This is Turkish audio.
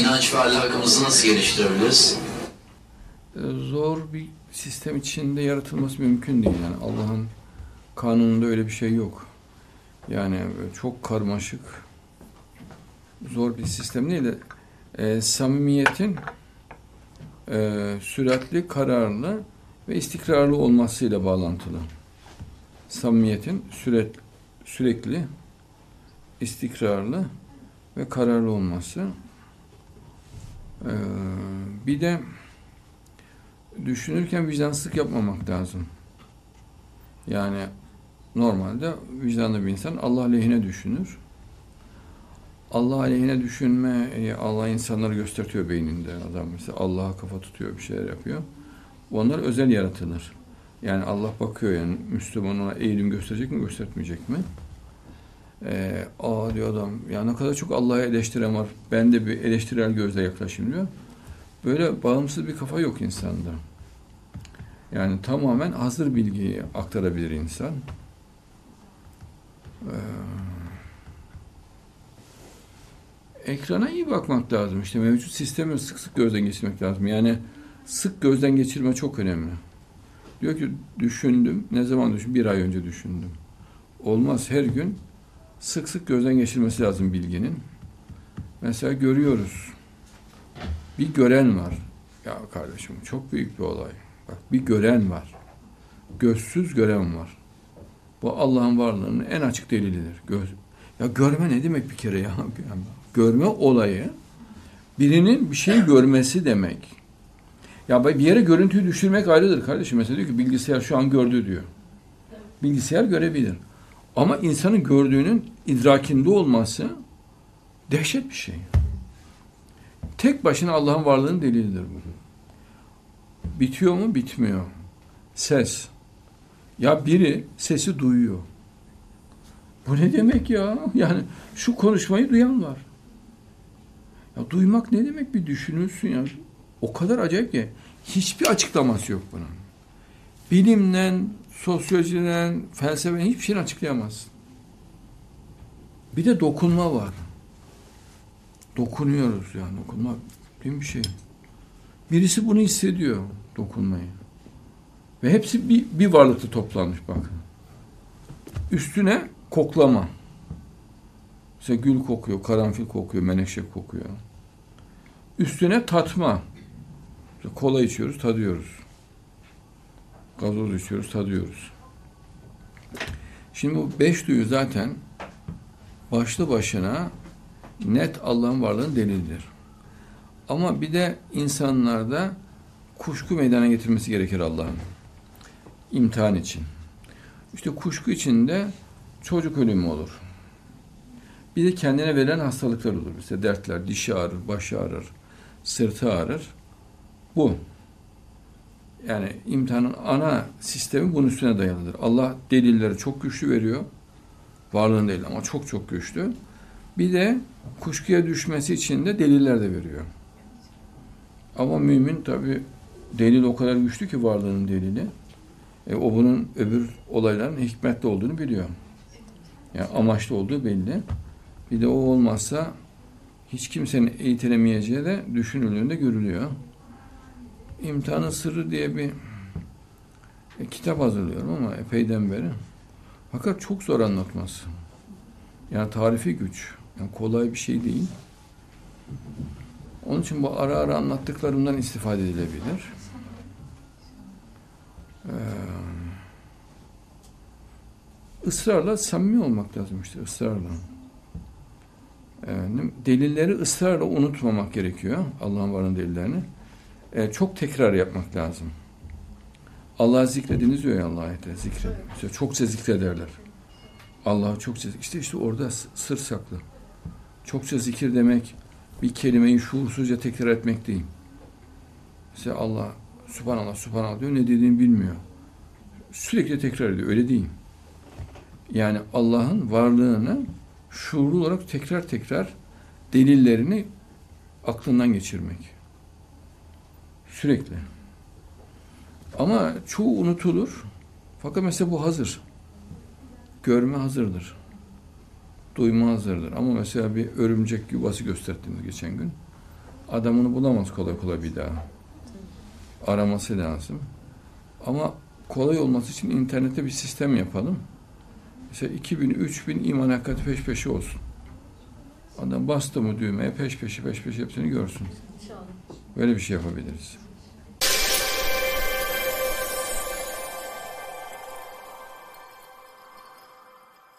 İnanç ve ahlakımızı nasıl geliştirebiliriz? Ee, Zor bir sistem içinde yaratılması mümkün değil. Yani Allah'ın kanununda öyle bir şey yok. Yani çok karmaşık, zor bir sistem değil de e, samimiyetin e, süratli, kararlı ve istikrarlı olmasıyla bağlantılı. Samimiyetin süret, sürekli, istikrarlı ve kararlı olması. E, bir de düşünürken vicdansızlık yapmamak lazım. Yani normalde vicdanlı bir insan Allah aleyhine düşünür. Allah aleyhine düşünme, Allah insanları göstertiyor beyninde. Adam mesela Allah'a kafa tutuyor, bir şeyler yapıyor. Onlar özel yaratılır. Yani Allah bakıyor yani Müslüman ona eğilim gösterecek mi, göstermeyecek mi? Ee, aa diyor adam, ya ne kadar çok Allah'a eleştiren var. Ben de bir eleştirel gözle yaklaşayım diyor. Böyle bağımsız bir kafa yok insanda. Yani tamamen hazır bilgiyi aktarabilir insan. Ee, ekrana iyi bakmak lazım. İşte mevcut sistemi sık sık gözden geçirmek lazım. Yani sık gözden geçirme çok önemli. Diyor ki düşündüm. Ne zaman düşündüm? Bir ay önce düşündüm. Olmaz her gün sık sık gözden geçirmesi lazım bilginin. Mesela görüyoruz. Bir gören var. Ya kardeşim çok büyük bir olay. Bak bir gören var. Gözsüz gören var. Bu Allah'ın varlığının en açık delilidir. Göz. Ya görme ne demek bir kere ya? Görme olayı birinin bir şey görmesi demek. Ya bir yere görüntüyü düşürmek ayrıdır kardeşim. Mesela diyor ki bilgisayar şu an gördü diyor. Bilgisayar görebilir. Ama insanın gördüğünün idrakinde olması dehşet bir şey. Tek başına Allah'ın varlığının delilidir bu. Bitiyor mu? Bitmiyor. Ses. Ya biri sesi duyuyor. Bu ne demek ya? Yani şu konuşmayı duyan var. Ya duymak ne demek bir düşünülsün ya. O kadar acayip ki hiçbir açıklaması yok bunun. Bilimden, sosyolojiden, felsefeden hiçbir şeyini açıklayamazsın. Bir de dokunma var. Dokunuyoruz yani. Dokunma değil bir şey. Birisi bunu hissediyor dokunmayı. Ve hepsi bir, bir varlıkta toplanmış bakın. Üstüne koklama. Mesela gül kokuyor, karanfil kokuyor, menekşe kokuyor. Üstüne tatma. Kola içiyoruz, tadıyoruz. Gazoz içiyoruz, tadıyoruz. Şimdi bu beş duyu zaten başlı başına net Allah'ın varlığının delildir. Ama bir de insanlarda kuşku meydana getirmesi gerekir Allah'ın. imtihan için. İşte kuşku içinde çocuk ölümü olur. Bir de kendine verilen hastalıklar olur. Mesela dertler, dişi ağrır, başı ağrır, sırtı ağrır. Bu. Yani imtihanın ana sistemi bunun üstüne dayalıdır. Allah delilleri çok güçlü veriyor. Varlığın değil ama çok çok güçlü. Bir de kuşkuya düşmesi için de deliller de veriyor. Ama mümin tabi delil o kadar güçlü ki varlığının delili. E, o bunun öbür olayların hikmetli olduğunu biliyor. Yani amaçlı olduğu belli. Bir de o olmazsa hiç kimsenin eğitilemeyeceği de düşünüldüğünde görülüyor. İmtihanın Sırrı diye bir e, kitap hazırlıyorum ama epeyden beri. Fakat çok zor anlatması. Yani tarifi güç. Yani kolay bir şey değil. Onun için bu ara ara anlattıklarımdan istifade edilebilir. Ee, ısrarla samimi olmak lazım işte ısrarla. Yani delilleri ısrarla unutmamak gerekiyor. Allah'ın varın delillerini. Ee, çok tekrar yapmak lazım. Allah'ı zikrediniz diyor ya Allah ayette zikredin. İşte çokça zikrederler. Allah'ı çokça işte işte orada sır saklı. Çokça zikir demek bir kelimeyi şuursuzca tekrar etmek değil. Mesela Allah subhanallah subhanallah diyor ne dediğini bilmiyor. Sürekli tekrar ediyor. Öyle değil. Yani Allah'ın varlığını şuurlu olarak tekrar tekrar delillerini aklından geçirmek. Sürekli. Ama çoğu unutulur. Fakat mesela bu hazır. Görme hazırdır. Duyma hazırdır. Ama mesela bir örümcek yuvası gösterdiniz geçen gün. adamını bulamaz kolay kolay bir daha. Araması lazım. Ama kolay olması için internette bir sistem yapalım. Mesela 2000, 3000 iman hakikati peş peşe olsun. Adam bastı mı düğmeye peş peşe peş peşe hepsini görsün. Böyle bir şey yapabiliriz.